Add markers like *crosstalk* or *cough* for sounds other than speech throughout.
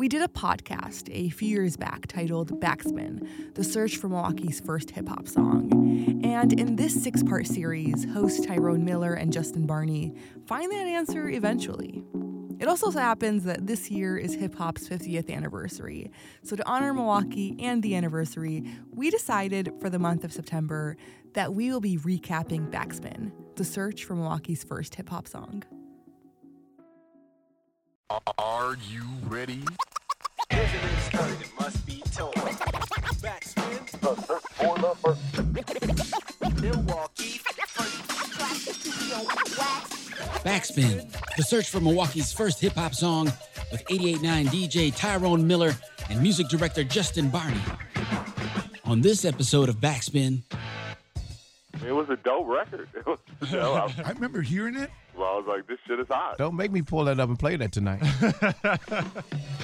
We did a podcast a few years back titled Backspin The Search for Milwaukee's First Hip Hop Song. And in this six part series, hosts Tyrone Miller and Justin Barney find that answer eventually. It also so happens that this year is hip hop's 50th anniversary. So, to honor Milwaukee and the anniversary, we decided for the month of September that we will be recapping Backspin, the search for Milwaukee's first hip hop song. Are you ready? Backspin, the search for Milwaukee's first hip hop song with 88.9 DJ Tyrone Miller and music director Justin Barney. On this episode of Backspin, It was a dope record. *laughs* Was, you know, I, I remember hearing it. Well, I was like, this shit is hot. Don't make me pull that up and play that tonight. *laughs*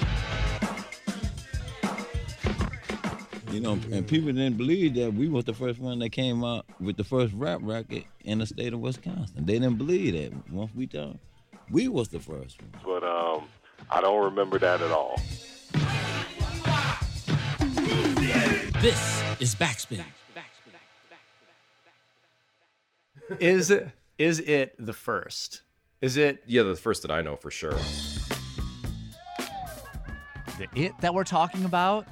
You know, and people didn't believe that we was the first one that came out with the first rap record in the state of Wisconsin. They didn't believe that. Once we thought we was the first one. But um, I don't remember that at all. this is Backspin. is it is it the first? Is it Yeah, the first that I know for sure. The it that we're talking about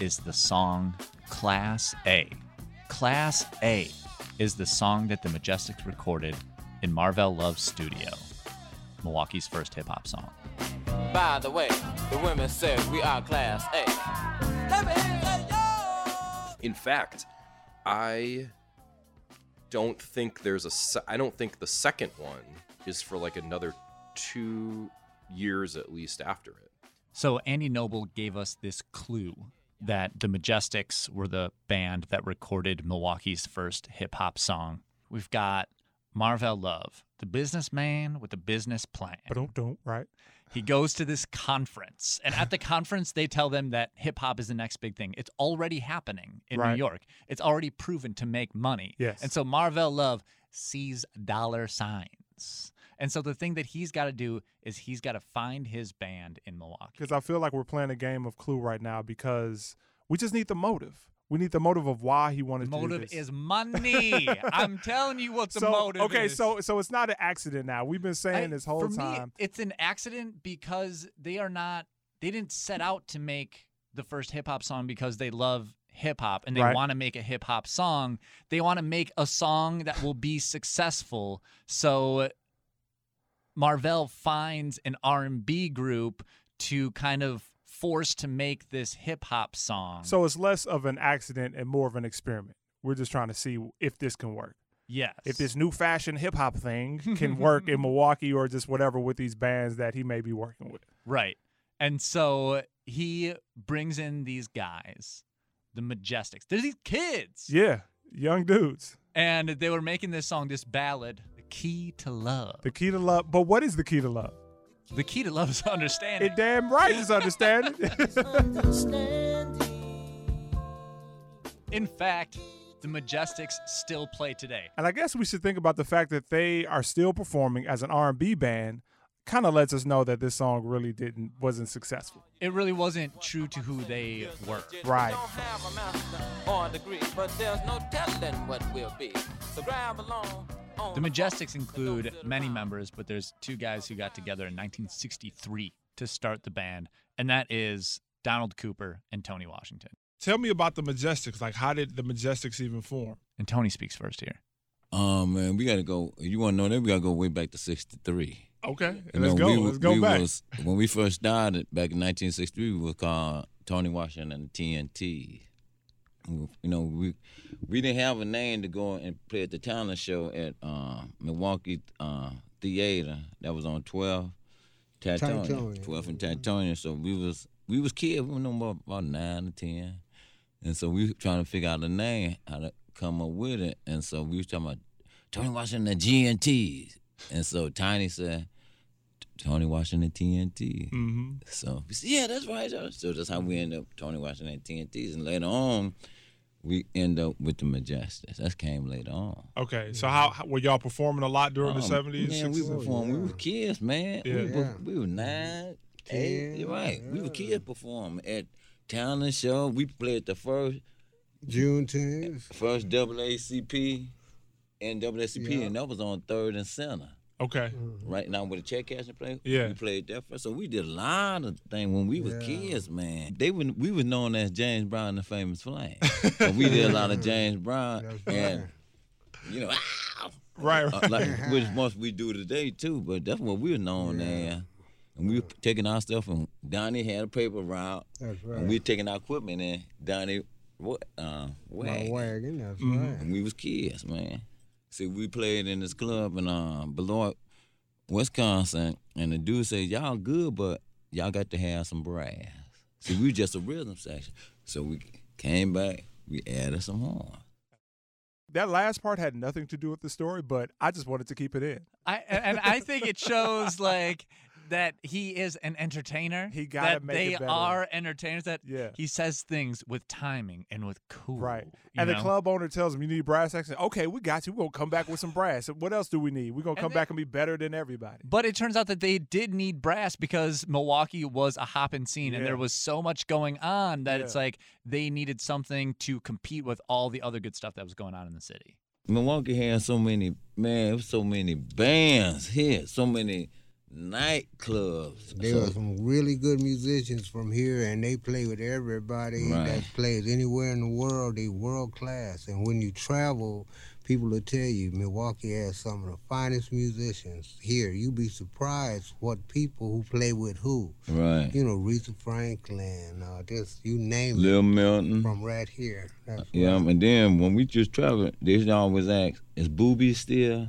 is the song Class A. Class A is the song that the Majestics recorded in Marvell Love's studio, Milwaukee's first hip hop song. By the way, the women said we are class A. Let me hear that, yo! In fact, I don't think there's a. Se- I don't think the second one is for like another two years at least after it. So Andy Noble gave us this clue that the Majestics were the band that recorded Milwaukee's first hip hop song. We've got Marvell Love, the businessman with a business plan. But don't don't right. He goes to this conference, and at the conference, they tell them that hip hop is the next big thing. It's already happening in New York. It's already proven to make money. Yes. And so Marvell Love sees dollar signs. And so the thing that he's got to do is he's got to find his band in Milwaukee. Because I feel like we're playing a game of Clue right now because we just need the motive. We need the motive of why he wanted The to do this. The motive is money. *laughs* I'm telling you what the so, motive okay, is. so so it's not an accident now. We've been saying I- this whole for me, time. it's an accident because they are not. They didn't set out to make the first hip hop song because they love hip hop and they Right. want to make a hip hop song. They want to make a song that will be successful. So Marvell finds an R&B group to kind of force to make this hip hop song. So it's less of an accident and more of an experiment. We're just trying to see if this can work. yes. If this new fashion hip hop thing can work in *laughs* Milwaukee or just whatever with these bands that he may be working with. Right. And so he brings in these guys, the Majestics. They're these kids. Yeah, young dudes. And they were making this song, this ballad, The Key to Love. The key to love. But what is the key to love? The key to love is understanding. It damn right is *laughs* understanding. In fact, the Majestics still play today. and I guess we should think about the fact that they are still performing as an R&B band. Kind of lets us know that this song really didn't wasn't successful. It really wasn't true to who they were. Right. Don't have a master or a degree, but there's no telling what will be. So grab along. on The Majestics include many members, but there's two guys who got together in 1963 to start the band, and that is Donald Cooper and Tony Washington. Tell me about the Majestics. Like, how did the Majestics even form? And Tony speaks first here. Um, man, we gotta go. You want to know that? We gotta go way back to '63. Okay, You let's know, go. we, let's go we back. Was, when we first started back in 1963, we were called Tony Washington and TNT. We- You know, we we didn't have a name to go and play at the talent show at uh, Milwaukee uh, Theater. That was on 12 Teutonia, Teutonia. 12 and Teutonia. So we was we was kids. We were no more about nine or ten, and so we were trying to figure out a name how to come up with it. And so we was talking about Tony Washington and GNT. And so Tiny said, Tony Washington TNT. Mm-hmm. So yeah, that's right. y'all." So that's how we end up Tony Washington TNTs. And later on, we end up with the Majestics. That came later on. Okay, so how, how were y'all performing a lot during the Um, seventies? Man, we performed. We were kids, man. Yeah. We, Yeah. were, we were nine, Hey, you're right. We were kids performing at Talent Show. We played the first Juneteenth. first NAACP and NAACP, Yeah. and that was on Third and Center. Okay. Right now with the check cashing play, Yeah. we played that first. So we did a lot of things when we was Yeah. kids, man. They were we was known as James Brown and the Famous Flame. *laughs* so we did a lot of James Brown That's and right. you know, ah, Right. uh, like which most we do today too. But that's what we were known as. And we were taking our stuff and Donnie had a paper route. That's right. And we were taking our equipment and Donnie what uh My wagon. wagon, that's Mm-hmm. right. And we was kids, man. See, we played in this club in uh, Beloit, Wisconsin, and the dude said, "Y'all good, but y'all got to have some brass." See, we just a rhythm section, so we came back. We added some horn. That last part had nothing to do with the story, but I just wanted to keep it in. I and and I think it shows like that he is an entertainer. He gotta that make they it better. are entertainers. That Yeah. he says things with timing and with cool. Right. you And the club owner tells him, you need brass section. Okay, we got you. We're going to come back with some brass. What else do we need? We're going to And come then- back and be better than everybody. But it turns out that they did need brass because Milwaukee was a hopping scene and there was so much going on that it's like they needed something to compete with all the other good stuff that was going on in the city. Milwaukee had so many man, so many bands here, so many nightclubs. There So- are some really good musicians from here, and they play with everybody Right. that plays anywhere in the world. They world class, and when you travel, people will tell you Milwaukee has some of the finest musicians here. You'd be surprised what people who play with who. right. You know, Aretha Franklin, uh, just you name Lil it, Milton. from right here. That's Yeah, right. and then when we just traveled, they always ask, "Is Booby still?"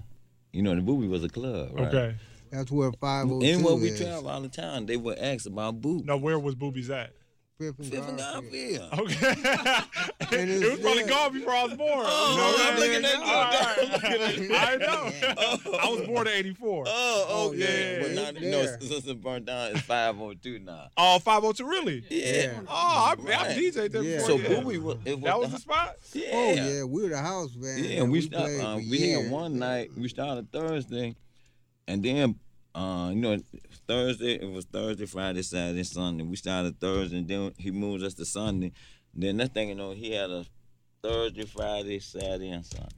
You know, the Booby was a club, right? Okay. That's where 502 Anywhere we is. travel all the time, they would ask about Booby. No, where was Boobies at? Fifth and Fifth and Garfield. Garfield. Okay. *laughs* And it it's was probably gone before I was born. Oh, you know I'm what looking at you. I'm looking right. I know. *laughs* I was born in 84. Oh, Oh, okay. yeah, but it's now, you know, there. since it burnt down, it's 502 now. Oh, 502, really? Yeah. Oh, I, I Right. DJ'd there Yeah. before. So yeah. Booby was, it was That was the, the spot? yeah. Oh yeah, we were the house band. Yeah, and we, we start, played uh, for we years. had one night. We started Thursday, and then uh, you know Thursday it was Thursday, Friday, Saturday, Sunday. We started Thursday, and then he moved us to Sunday. Then next thing you know, he had a Thursday, Friday, Saturday, and Sunday.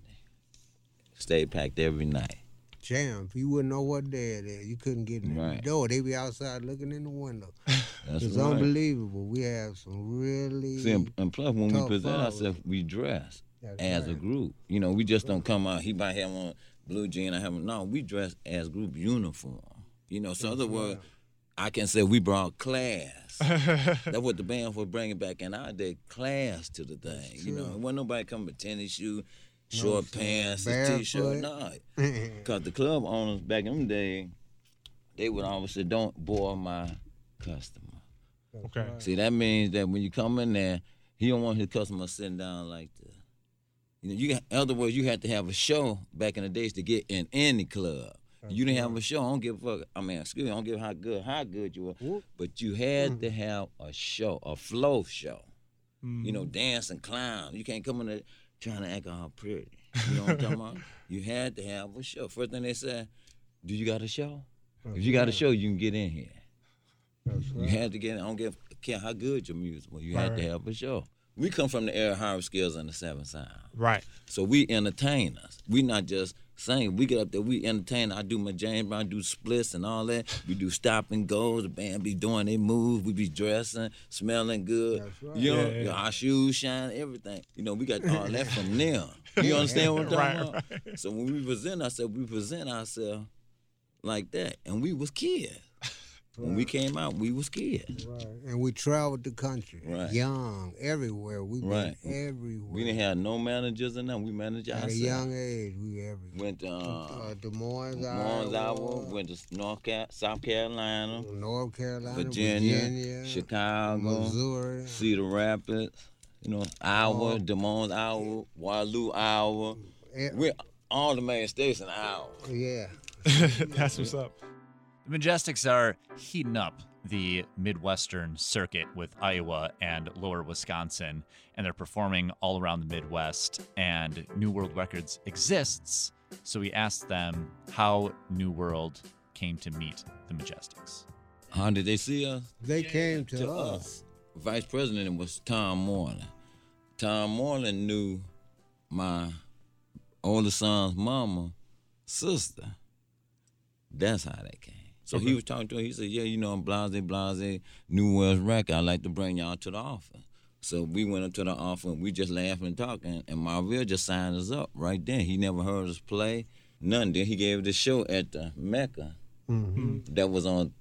Stayed packed every night. Jam. If you wouldn't know what day it is. You couldn't get in Right. the door. They be outside looking in the window. *laughs* That's it's right. unbelievable. We have some really. See, and, plus when we present ourselves, we dress That's as a group. You know, we just don't come out. He might have on blue jean. I have on. No, we dress as group uniform. You know, so other words, I can say we brought class. *laughs* That's what the band was bringing back in our day, class to the thing. You know, true. it wasn't nobody coming with tennis shoe, short sir. pants, a t-shirt. Barefoot. No, *laughs* because the club owners back in the day, they would always say, "Don't bore my customer." Okay. See, that means that when you come in there, he don't want his customer sitting down like this. You know, you in other words, you had to have a show back in the days to get in any club. you didn't have a show. I don't give a fuck. I mean, excuse me, I don't give how good how good you were, Whoop. but you had to have a show, a flow show. Mm-hmm. You know, dance and clown. You can't come in there trying to act all pretty. You know what I'm talking about? *laughs* You had to have a show. First thing they said, "Do you got a show? if you got a show, you can get in here." That's You right. had to get. I don't give care how good your music was. You Right, had to have a show. We come from the era of Harvey Scales and the Seven Sound, Right. so we entertainers. We not just sing. We get up there. We entertain. I do my James Brown, do splits and all that. We do stop and go. The band be doing their moves. We be dressing, smelling good. That's right. You know, Yeah, yeah. our shoes shine, everything. You know, we got all that from *laughs* them. You understand what I'm talking Right, about? So when we present ourselves, we present ourselves like that, and we was kids. When we came out, we was scared. Right. And we traveled the country. Right. Young, everywhere. We Right. been everywhere. We didn't have no managers and nothing. We managed At a young age, we everywhere. Went to uh, uh, Des Moines, Mons, Iowa, Iowa. Went to North Car- South Carolina, North Carolina, Virginia, Virginia, Chicago, Missouri. Cedar Rapids. You know, Iowa, Oh. Des Moines, Iowa, Waterloo, Iowa. Eh, We're all the main states in Iowa. yeah. *laughs* That's what's up. The Majestics are heating up the Midwestern circuit with Iowa and Lower Wisconsin, and they're performing all around the Midwest. And New World Records exists, so we asked them how New World came to meet the Majestics. How did they see us? They came to, to us. us. Vice president was Tom Moreland. Tom Moreland knew my older son's mama, sister. That's how they came. So he was talking to her. He said, "Yeah, you know, I'm Blase Blase, New West Record. I'd like to bring y'all to the office." So we went up to the office. and We just laughing and talking, and Marvell just signed us up right then. He never heard us play, none. Then he gave the show at the Mecca. Mm-hmm. That was on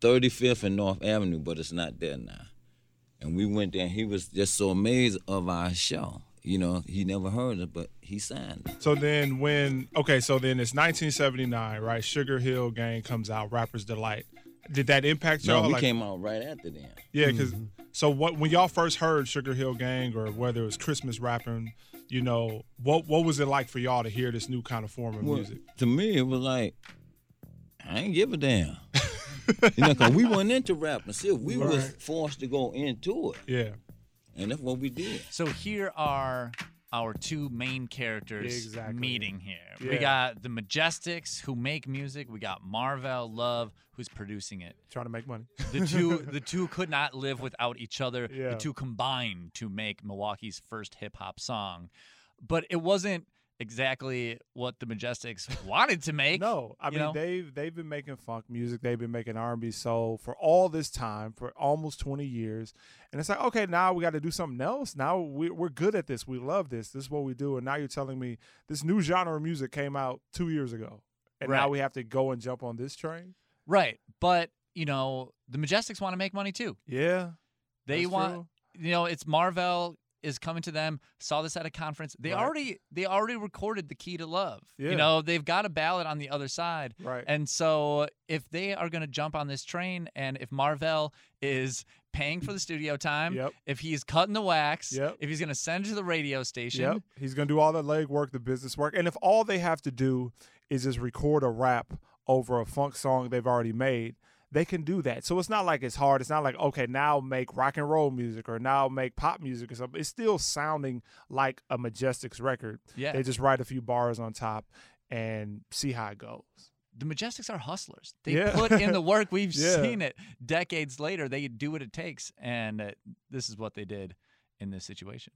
35th and North Avenue, but it's not there now. And we went there, and he was just so amazed of our show. You know, he never heard it, but he signed it. So then when okay, so then it's 1979, right? Sugar Hill Gang comes out, Rapper's Delight. Did that impact y'all? we Like- came out right after then. Yeah, because mm-hmm. so what when y'all first heard Sugar Hill Gang or whether it was Christmas rapping, you know, what what was it like for y'all to hear this new kind of form of Well, music? To me, it was like, I ain't give a damn. you know, cause we went into rapping. See, if we was forced to go into it. Yeah. And that's what we did. So here are our two main characters Exactly. meeting here. Yeah. We got the Majestics who make music. We got Marvell Love who's producing it. Trying to make money. *laughs* The two *laughs* the two could not live without each other. Yeah. The two combined to make Milwaukee's first hip hop song. But it wasn't exactly what the Majestics wanted to make. No, I mean know? they've they've been making funk music, they've been making R and B soul for all this time, for almost twenty years, and it's like okay, now we got to do something else. Now we, we're good at this, we love this, this is what we do, and now you're telling me this new genre of music came out two years ago, and now we have to go and jump on this train. Right. But, you know, the Majestics want to make money too. Yeah, They want true. you know, it's Marvell is coming to them, saw this at a conference. They Right. already they already recorded the key to love. Yeah. You know, they've got a ballot on the other side. Right. And so if they are gonna jump on this train and if Marvell is paying for the studio time, Yep. if he's cutting the wax, Yep. if he's gonna send it to the radio station, Yep. He's gonna do all the legwork, the business work. And if all they have to do is just record a rap over a funk song they've already made, they can do that. So it's not like it's hard. It's not like, okay, now make rock and roll music or now make pop music or something. It's still sounding like a Majestics record. Yeah. They just write a few bars on top and see how it goes. the Majestics are hustlers. They Yeah. put in the *laughs* work. We've Yeah. seen it decades later. They do what it takes, and uh, this is what they did in this situation.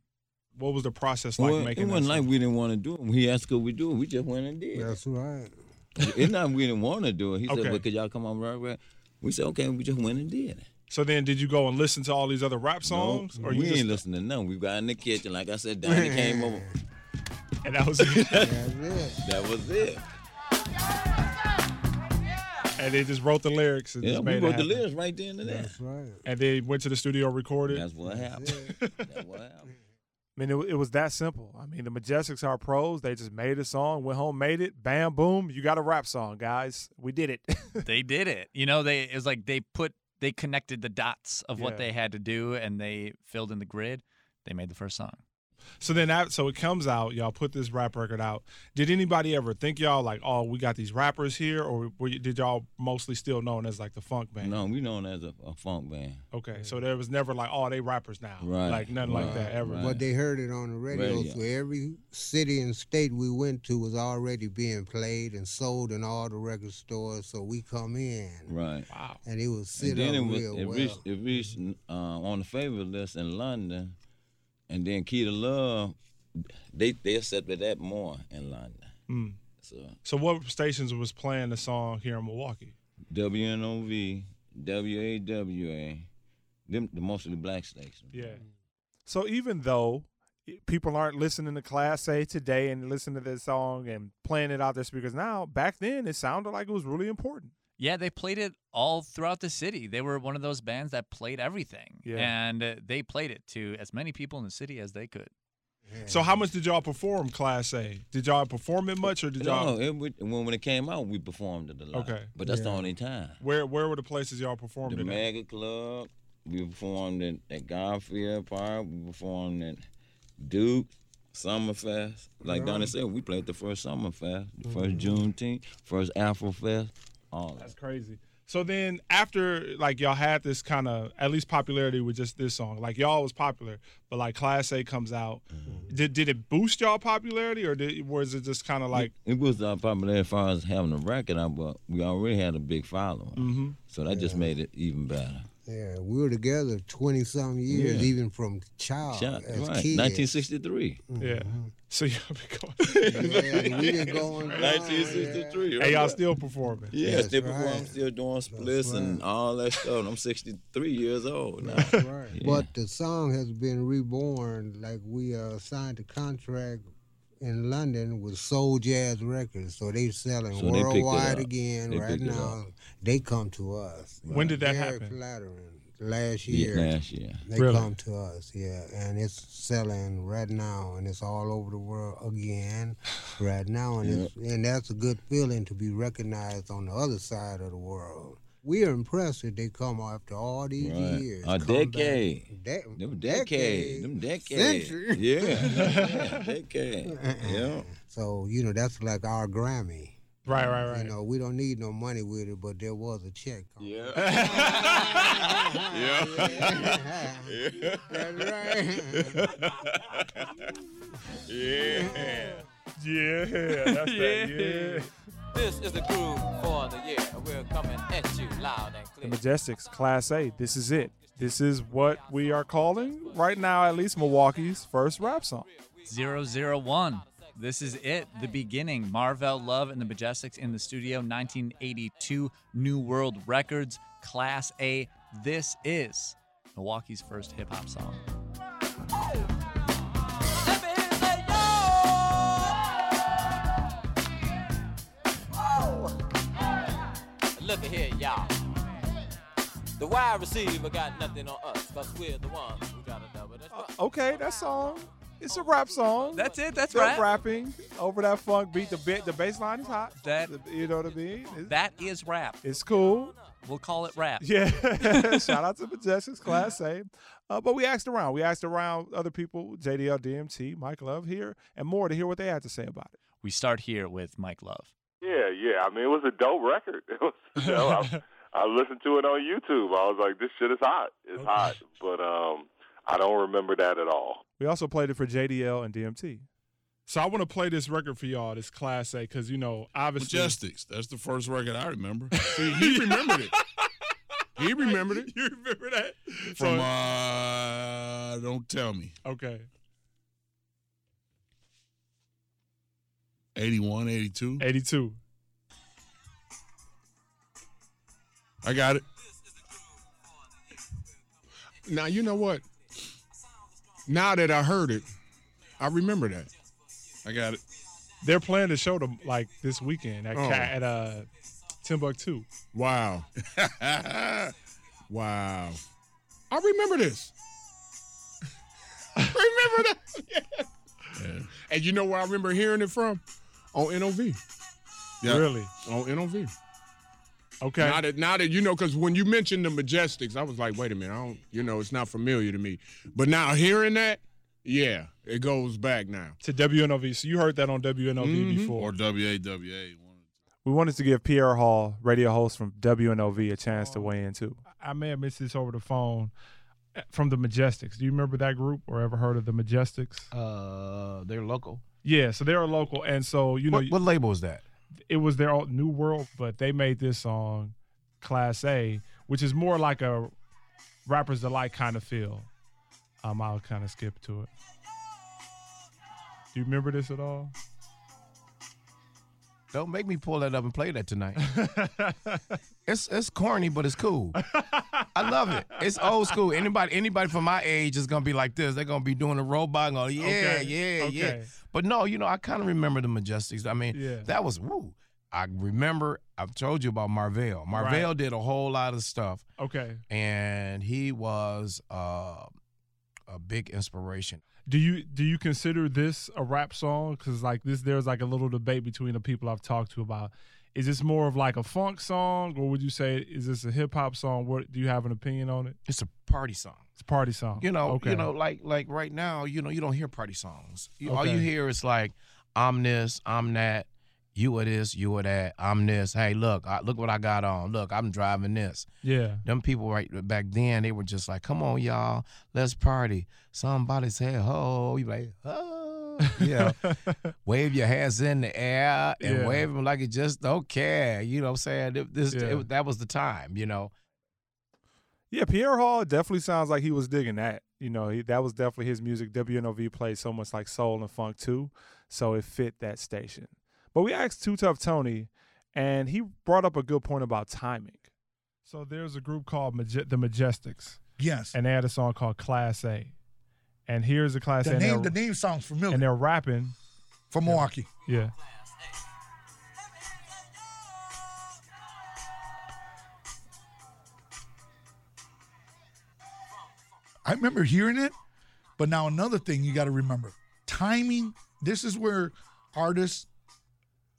What was the process like Well, making it that wasn't like we didn't want to do it. He asked could we do it. We just went and did. it. That's right. It's not we didn't want to do it. He Okay. said, "But could y'all come on right right?" We said, "Okay." We just went and did it. So then did you go and listen to all these other rap songs? No, or we you ain't just listening to none. We got in the kitchen, like I said. Donnie *laughs* came over. and that *laughs* was it. That was it. and they just wrote the lyrics and Yeah, just we wrote it the lyrics right then and there. That's right. And they went to the studio, recorded. That's what happened. That's what happened. I mean, it, it was that simple. I mean, the Majestics are pros. They just made a song, went home, made it, bam, boom. You got a rap song, guys. We did it. *laughs* they did it. You know, they it was like they put they connected the dots of Yeah. what they had to do, and they filled in the grid. They made the first song. So then, that, so it comes out. Y'all put this rap record out. Did anybody ever think y'all like, oh, we got these rappers here, or were you, did y'all mostly still known as like the funk band? No, we known as a, a funk band. Okay, so there was never like, oh, they rappers now, Right, Like nothing like that ever. right. But they heard it on the radio, Radio. so every city and state we went to was already being played and sold in all the record stores. So we come in, Right. Wow. and it was sit And then it was real it well. reached it reached uh, on the favorite list in London, and then Key to Love, they they accepted that more in London. Mm. So So what stations was playing the song here in Milwaukee? WNOV, WAWA, them the mostly black stations. Yeah. So even though people aren't listening to Class A today and listening to this song and playing it out their speakers now, back then it sounded like it was really important. Yeah, they played it all throughout the city. They were one of those bands that played everything, Yeah. and uh, they played it to as many people in the city as they could. So how much did y'all perform Class A? Did y'all perform it much or did y'all No, it, when when it came out, we performed it a lot. Okay. but that's the only time. where where were the places y'all performed The it at? Mega Club. We performed at, at Garfield Park. We performed at Duke Summerfest. Like Donnie said, we played the first Summerfest, the 1st Mm-hmm. Juneteenth, first Afro Fest. All That's that. crazy. So then after like y'all had this kind of at least popularity with just this song, like y'all was popular, but like Class A comes out, did did it boost y'all popularity or did was it just kind of like it was our popularity as far as having a record out, but we already had a big following. Mhm. So that just made it even better. Yeah, we were together twenty something years, Yeah. even from child Shot, as right. kids. 1963. yeah? So y'all been going. *laughs* Yeah, we been going. *laughs* 1963. Hey, y'all still performing? Yeah, That's still right. performing, still doing splits and all that stuff. I'm 63 years old now. That's right. Yeah. But the song has been reborn. Like we uh, signed a contract in London with Soul Jazz Records, so they're selling So they picked it worldwide up. again They right picked it now. They come to us. When did that Very happen? flattering. Last Yeah, year. last year. They Really? come to us, yeah, and it's selling right now, and it's all over the world again, right now, and it's, and that's a good feeling to be recognized on the other side of the world. We are impressed that they come after all these Right. years. A come back. decade. De- Them decade. Them decade. Century. Yeah. *laughs* yeah. Decade. *laughs* Yeah. So you know that's like our Grammy. Right, right, right. You know we don't need no money with it, but there was a check. Yeah. yeah. That's right. yeah. Yeah, that's that. Yeah. This is the groove for the year. We're coming at you loud and clear. The clear. Majestics, Class A. This is it. This is what we are calling right now, at least Milwaukee's first rap song. 001. This is it, the beginning. Marvell Love and the Majestics in the studio, 1982, New World Records, Class A. This is Milwaukee's first hip hop song. Let me hear you say, yo! Look at here, y'all. The wide receiver got nothing on us, cause we're the ones who got a double. That's right. Okay, that song. It's a rap song. That's it, that's They're rap. rapping over that funk beat. The bit, the bass line is hot. That You know what I mean? It's, that is rap. it's cool. We'll call it rap. Yeah. *laughs* *laughs* Shout out to Majestics Class A. Uh, but we asked around. We asked around other people, JDL, DMT, Mike Love here, and more to hear what they had to say about it. We start here with Mike Love. Yeah, yeah. I mean, it was a dope record. *laughs* It was, you know, I, I listened to it on YouTube. I was like, this shit is hot. It's hot. But um, I don't remember that at all. We also played it for JDL and DMT. So I want to play this record for y'all, this Class A, because you know, obviously, Majestics. That's the first record I remember. *laughs* See, he remembered it. He remembered it. *laughs* you remember that? From uh, don't tell me. okay, 81, 82. eighty-two. I got it. Now you know what? Now that I heard it, I remember that. I got it. They're playing the show to, like this weekend at Oh. At uh, Timbuktu. Wow. *laughs* wow. I remember this. I *laughs* remember that. *laughs* Yeah. And you know where I remember hearing it from? On NOV. Yeah. Really? On NOV. Okay. Now that now that you know, because when you mentioned the Majestics, I was like, wait a minute, I don't, you know, it's not familiar to me. But now hearing that, yeah, it goes back now. to WNOV. So you heard that on WNOV Mhm. before. Or WAWA. We wanted to give Pierre Hall, radio host from WNOV, a chance to weigh in too. I may have missed this over the phone uh, from the Majestics. Do you remember that group or ever heard of the Majestics? Uh, they're local. Yeah, so they're a local, and so you know What, what label is that? It was their New World, but they made this song Class A, which is more like a rapper's delight kind of feel. Um, I'll kind of skip to it. Do you remember this at all? Don't make me pull that up and play that tonight. *laughs* it's it's corny, but it's cool. I love it. It's old school. Anybody anybody from my age is gonna be like this. They're gonna be doing a robot. Going, yeah, Okay, yeah, yeah. But no, you know, I kind of remember the Majestics. I mean, Yeah. that was woo. I remember. I've told you about Marvell. Marvell did a whole lot of stuff, Okay. and he was uh, a big inspiration. Do you do you consider this a rap song? Because like this, there's like a little debate between the people I've talked to about. Is this more of like a funk song, or would you say is this a hip hop song? What do you have an opinion on it? It's a party song. It's a party song. You know, okay. you know, like like right now, you know, you don't hear party songs. You, All you hear is like, I'm this, I'm that. You are this, you are that. I'm this. Hey, look, I, look what I got on. Look, I'm driving this. Yeah. Them people right back then, they were just like, "Come on, y'all, let's party." Somebody say, "Ho!" You like, "Oh," yeah. *laughs* wave your hands in the air and Yeah. wave them like you just don't care. You know what I'm saying? It- this, Yeah. it- that was the time. You know. Yeah, Pierre Hall definitely sounds like he was digging that. You know, he, that was definitely his music. WNOV played so much like soul and funk too, so it fit that station. But we asked Too Tough Tony, and he brought up a good point about timing. So there's a group called Maj- the Majestics. Yes. And they had a song called Class A. And here's the Class The A. name, the name sounds familiar. And they're rapping. From Milwaukee. Yeah. I remember hearing it, but now another thing you got to remember timing. This is where artists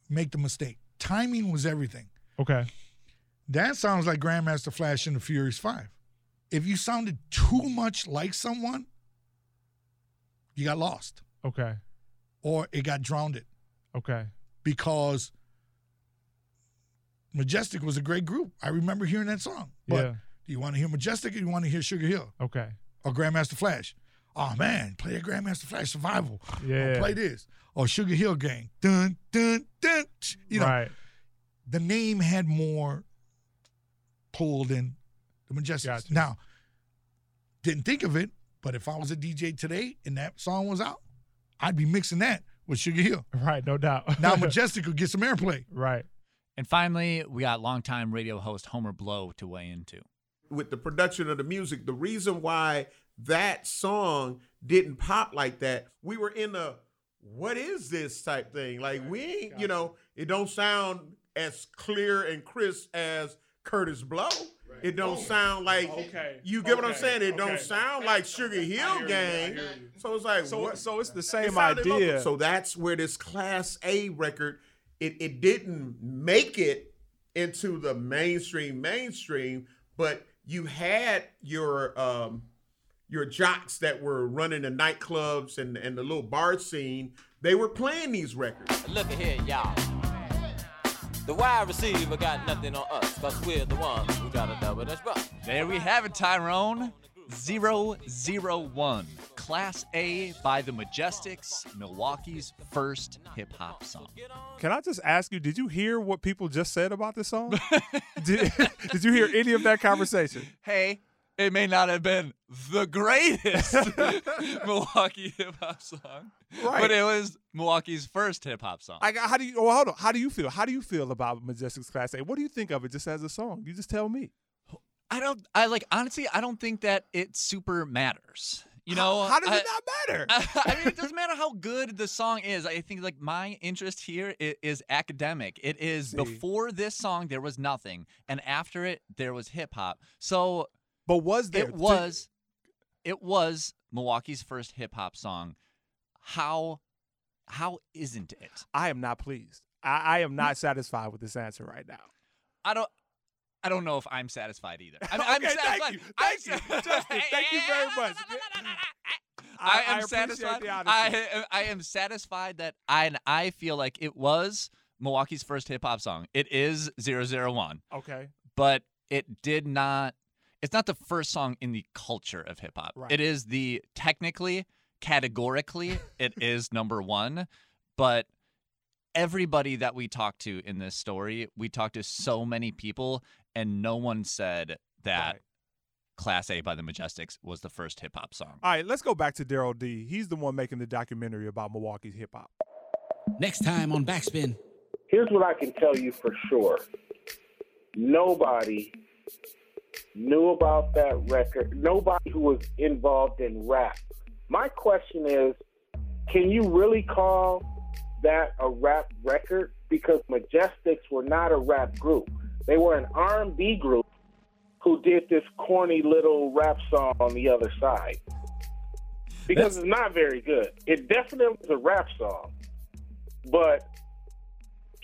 make the mistake. Timing was everything. Okay. That sounds like Grandmaster Flash in the Furious Five. If you sounded too much like someone, you got lost Okay. or it got drowned Okay. because Majestic was a great group. I remember hearing that song. But Yeah. do you want to hear Majestic or do you want to hear Sugar Hill Okay. or Grandmaster Flash? Oh man, play a Grandmaster Flash Survival. Or Yeah. play this. Or Sugar Hill Gang. Dun dun dun. You know, Right. the name had more pull than the Majestic. Now, didn't think of it, but if I was a DJ today and that song was out, I'd be mixing that with Sugar Hill. Right, no doubt. *laughs* Now *laughs* Majestic could get some airplay. Right. And finally, we got longtime radio host Homer Blow to weigh into. with the production of the music, the reason why that song didn't pop like that, we were in the what is this type thing? Like we ain't, you know, it don't sound as clear and crisp as Kurtis Blow. It don't sound like Okay. you get what I'm saying? It Okay. don't sound like Sugar Hill Gang. So it's like So- what? so it's the It same local. idea. So that's where this Class A record, it it didn't make it into the mainstream mainstream, but you had your um your jocks that were running the nightclubs and and the little bar scene. They were playing these records. Look at here, y'all. The wide receiver got nothing on us, cause we're the ones who got a double dutch bump. There we have it, Tyrone. 001. Class A by the Majestics, Milwaukee's first hip hop song. Can I just ask you, did you hear what people just said about this song? *laughs* did, *laughs* did you hear any of that conversation? Hey, it may not have been the greatest *laughs* Milwaukee hip hop song, Right. but it was Milwaukee's first hip hop song. I got, how do you? Oh, hold on. How do you feel? How do you feel about Majestic's Class A? What do you think of it just as a song? You just tell me. I don't. I like honestly. I don't think that it super matters. You know, how does I- it not matter? *laughs* I mean, it doesn't matter how good the song is. I think like my interest here is academic. It is See. before this song there was nothing, and after it there was hip hop. So, but was there? It was. It was Milwaukee's first hip hop song. How? How isn't it? I am not pleased. I, I am not satisfied with this answer right now. I don't. I don't know if I'm satisfied either. I mean, I'm Okay, thank satisfied. you. I'm Thank you, Justin. Thank you very *laughs* much. I, I am appreciate satisfied. I I am satisfied that I and I feel like it was Milwaukee's first hip hop song. It is 001, Okay. but it did not. It's not the first song in the culture of hip hop. Right. It is the technically, categorically, *laughs* it is number one, but everybody that we talked to in this story, we talked to so many people, and no one said that Class A by the Majestics was the first hip hop song. All right, let's go back to Daryl D. He's the one making the documentary about Milwaukee's hip hop. Next time on Backspin. Here's what I can tell you for sure. Nobody knew about that record. Nobody who was involved in rap. My question is, can you really call that a rap record? Because Majestics were not a rap group. They were an R&B group who did this corny little rap song on the other side. Because it's not very good. It definitely is a rap song. But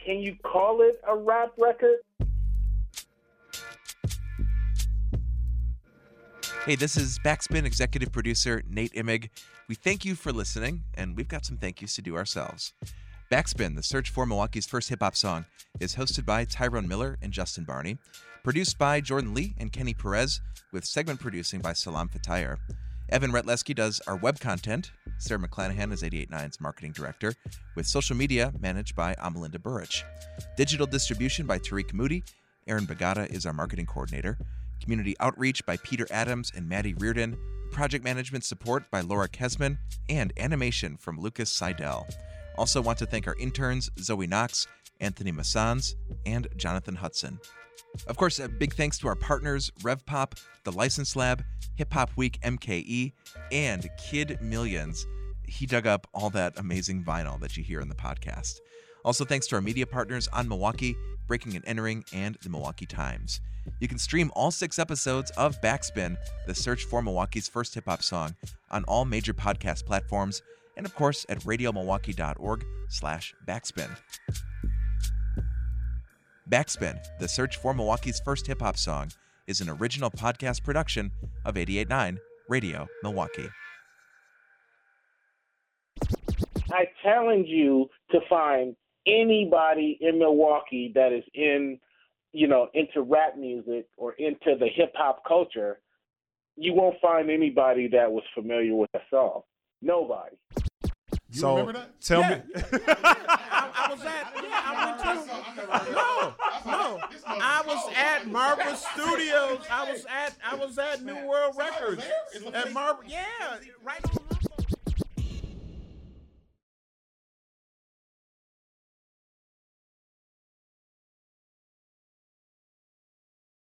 can you call it a rap record? Hey, this is Backspin executive producer Nate Imig. We thank you for listening, and we've got some thank yous to do ourselves. Backspin, the search for Milwaukee's first hip hop song, is hosted by Tyrone Miller and Justin Barney, produced by Jordan Lee and Kenny Perez, with segment producing by Salam Fatayr. Evan Rytlewski does our web content. Sarah McClanahan is 889's marketing director, with social media managed by Amalinda Burrich. Digital distribution by Tarik Moody. Aaron Bagata is our marketing coordinator. Community outreach by Peter Adams and Maddie Reardon. Project management support by Laura Kesman. And animation from Lucas Seidel. Also want to thank our interns, Zoe Knox, Anthony Massans, and Jonathan Hudson. Of course, a big thanks to our partners, RevPop, The License Lab, Hip Hop Week MKE, and Kid Millions. He dug up all that amazing vinyl that you hear in the podcast. Also, thanks to our media partners on Milwaukee, Breaking and Entering, and the Milwaukee Times. You can stream all six episodes of Backspin, the search for Milwaukee's first hip hop song, on all major podcast platforms, and of course at radiomilwaukee.org slash backspin. Backspin, the search for Milwaukee's first hip hop song, is an original podcast production of 889 Radio Milwaukee. I challenge you to find anybody in Milwaukee that is in, you know, into rap music or into the hip hop culture. You won't find anybody that was familiar with the song. Nobody. You so remember that? Tell Yeah. me. *laughs* I, I was at yeah, I went to no, no. I was at Marvell Studios. I was at I was at New World Records at Marvell. Yeah, right on